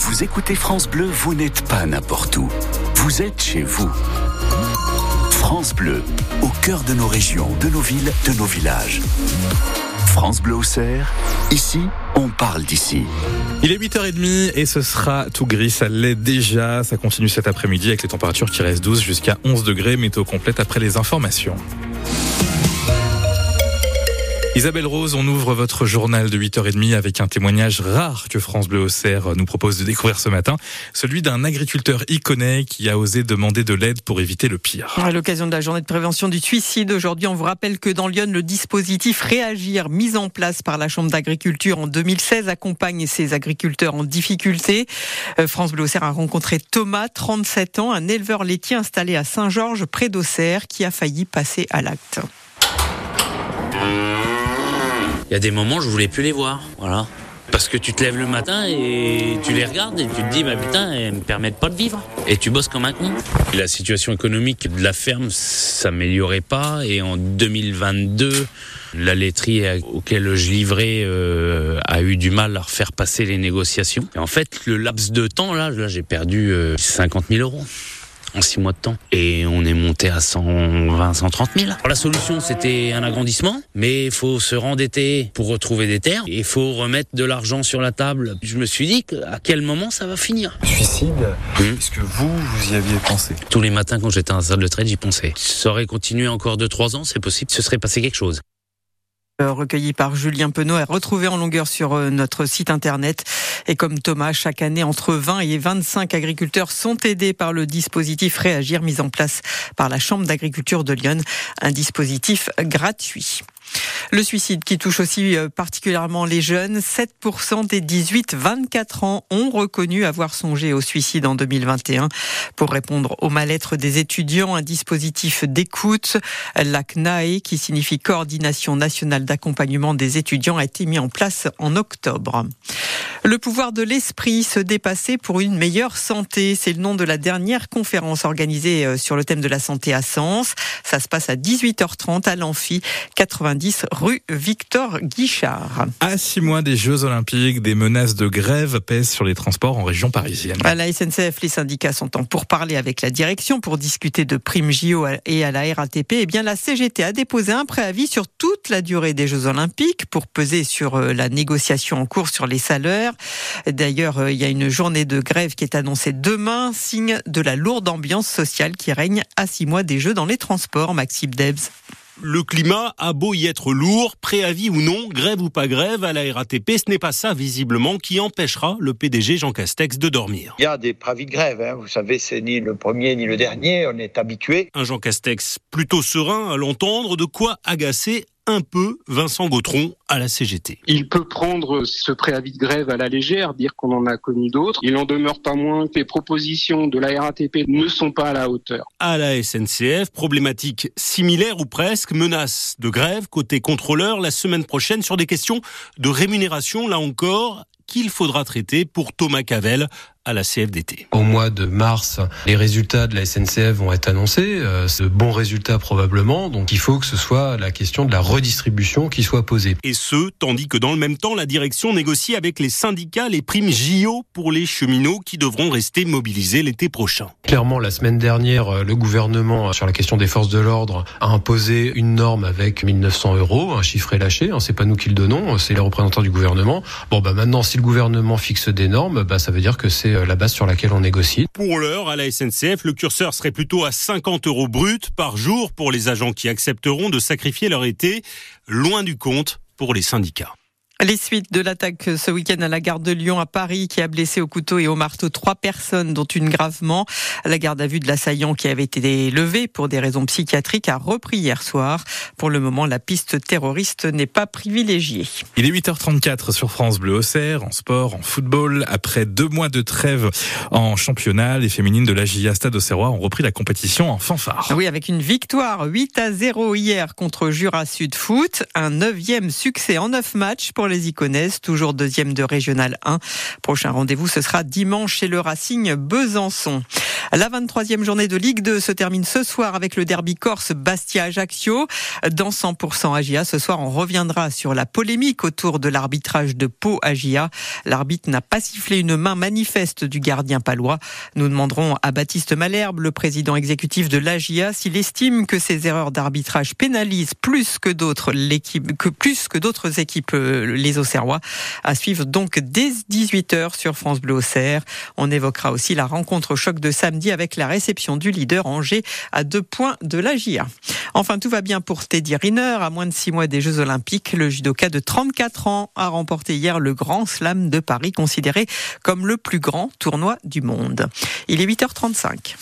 vous écoutez France Bleu, vous n'êtes pas n'importe où. Vous êtes chez vous. France Bleu, au cœur de nos régions, de nos villes, de nos villages. France Bleu au Cerf, ici, on parle d'ici. Il est 8h30 et ce sera tout gris, ça l'est déjà. Ça continue cet après-midi avec les températures qui restent 12 jusqu'à 11 degrés. Météo complète après les informations. Isabelle Rose, on ouvre votre journal de 8h30 avec un témoignage rare que France Bleu Auxerre nous propose de découvrir ce matin, celui d'un agriculteur iconé qui a osé demander de l'aide pour éviter le pire. À l'occasion de la journée de prévention du suicide, aujourd'hui, on vous rappelle que dans Lyon, le dispositif Réagir, mis en place par la Chambre d'agriculture en 2016, accompagne ces agriculteurs en difficulté. Euh, France Bleu Auxerre a rencontré Thomas, 37 ans, un éleveur laitier installé à Saint-Georges, près d'Auxerre, qui a failli passer à l'acte. Il y a des moments, je voulais plus les voir. Voilà. Parce que tu te lèves le matin et tu les regardes et tu te dis, bah putain, elles me permettent pas de vivre. Et tu bosses comme un con. La situation économique de la ferme s'améliorait pas et en 2022, la laiterie auquel je livrais euh, a eu du mal à refaire passer les négociations. Et en fait, le laps de temps, là, là j'ai perdu euh, 50 000 euros en six mois de temps. Et on est monté à 120, 130 000. Alors, la solution, c'était un agrandissement, mais il faut se rendetter pour retrouver des terres. Il faut remettre de l'argent sur la table. Je me suis dit à quel moment ça va finir? Suicide, est-ce que vous, vous y aviez pensé Tous les matins, quand j'étais en salle de trade, j'y pensais. Ça aurait continué encore 2-3 ans, c'est possible, ce serait passé quelque chose recueilli par Julien Penaud est retrouvé en longueur sur notre site internet. Et comme Thomas, chaque année, entre 20 et 25 agriculteurs sont aidés par le dispositif Réagir mis en place par la Chambre d'agriculture de Lyon, un dispositif gratuit. Le suicide qui touche aussi particulièrement les jeunes. 7% des 18-24 ans ont reconnu avoir songé au suicide en 2021. Pour répondre au mal-être des étudiants, un dispositif d'écoute, la CNAE, qui signifie Coordination nationale d'accompagnement des étudiants, a été mis en place en octobre. Le pouvoir de l'esprit, se dépasser pour une meilleure santé. C'est le nom de la dernière conférence organisée sur le thème de la santé à Sens. Ça se passe à 18h30 à l'Amphi 90 rue Victor Guichard. À six mois des Jeux Olympiques, des menaces de grève pèsent sur les transports en région parisienne. À la SNCF, les syndicats sont en pourparlers avec la direction pour discuter de primes JO et à la RATP. Eh bien, la CGT a déposé un préavis sur toute la durée des Jeux Olympiques pour peser sur la négociation en cours sur les salaires. D'ailleurs, il y a une journée de grève qui est annoncée demain, signe de la lourde ambiance sociale qui règne à six mois des Jeux dans les transports. Maxime Debs. Le climat a beau y être lourd, préavis ou non, grève ou pas grève, à la RATP, ce n'est pas ça visiblement qui empêchera le PDG Jean Castex de dormir. Il y a des préavis de grève, hein. vous savez, c'est ni le premier ni le dernier, on est habitué. Un Jean Castex plutôt serein à l'entendre, de quoi agacer un peu Vincent Gautron à la CGT. Il peut prendre ce préavis de grève à la légère, dire qu'on en a connu d'autres. Il n'en demeure pas moins que les propositions de la RATP ne sont pas à la hauteur. À la SNCF, problématique similaire ou presque, menace de grève côté contrôleur la semaine prochaine sur des questions de rémunération, là encore, qu'il faudra traiter pour Thomas Cavel à la CFDT. Au mois de mars, les résultats de la SNCF vont être annoncés, euh, de bons résultats probablement, donc il faut que ce soit la question de la redistribution qui soit posée. Et ce, tandis que dans le même temps, la direction négocie avec les syndicats les primes JO pour les cheminots qui devront rester mobilisés l'été prochain. Clairement, la semaine dernière, le gouvernement, sur la question des forces de l'ordre, a imposé une norme avec 1900 euros, un chiffre est lâché, hein, c'est pas nous qui le donnons, c'est les représentants du gouvernement. Bon, bah maintenant, si le gouvernement fixe des normes, bah ça veut dire que c'est la base sur laquelle on négocie. Pour l'heure, à la SNCF, le curseur serait plutôt à 50 euros brut par jour pour les agents qui accepteront de sacrifier leur été, loin du compte pour les syndicats. Les suites de l'attaque ce week-end à la gare de Lyon à Paris qui a blessé au couteau et au marteau trois personnes dont une gravement. La garde à vue de l'assaillant qui avait été levée pour des raisons psychiatriques a repris hier soir. Pour le moment, la piste terroriste n'est pas privilégiée. Il est 8h34 sur France Bleu Auxerre, en sport, en football. Après deux mois de trêve en championnat, les féminines de la GIA Stade Auxerrois ont repris la compétition en fanfare. Oui, avec une victoire 8 à 0 hier contre Jura Sud Foot. Un neuvième succès en neuf matchs pour les Iconaises, toujours deuxième de Régional 1. Prochain rendez-vous, ce sera dimanche chez le Racing Besançon. La 23e journée de Ligue 2 se termine ce soir avec le derby corse Bastia-Ajaccio. Dans 100% Agia, ce soir, on reviendra sur la polémique autour de l'arbitrage de Pau-Agia. L'arbitre n'a pas sifflé une main manifeste du gardien palois. Nous demanderons à Baptiste Malherbe, le président exécutif de l'Agia, s'il estime que ces erreurs d'arbitrage pénalisent plus que d'autres l'équipe, que plus que d'autres équipes, euh, les Auxerrois. À suivre donc dès 18h sur France Bleu Auxerre. On évoquera aussi la rencontre choc de samedi avec la réception du leader Angers à deux points de la GIA. Enfin, tout va bien pour Teddy Riner. À moins de six mois des Jeux Olympiques, le judoka de 34 ans a remporté hier le Grand Slam de Paris, considéré comme le plus grand tournoi du monde. Il est 8h35.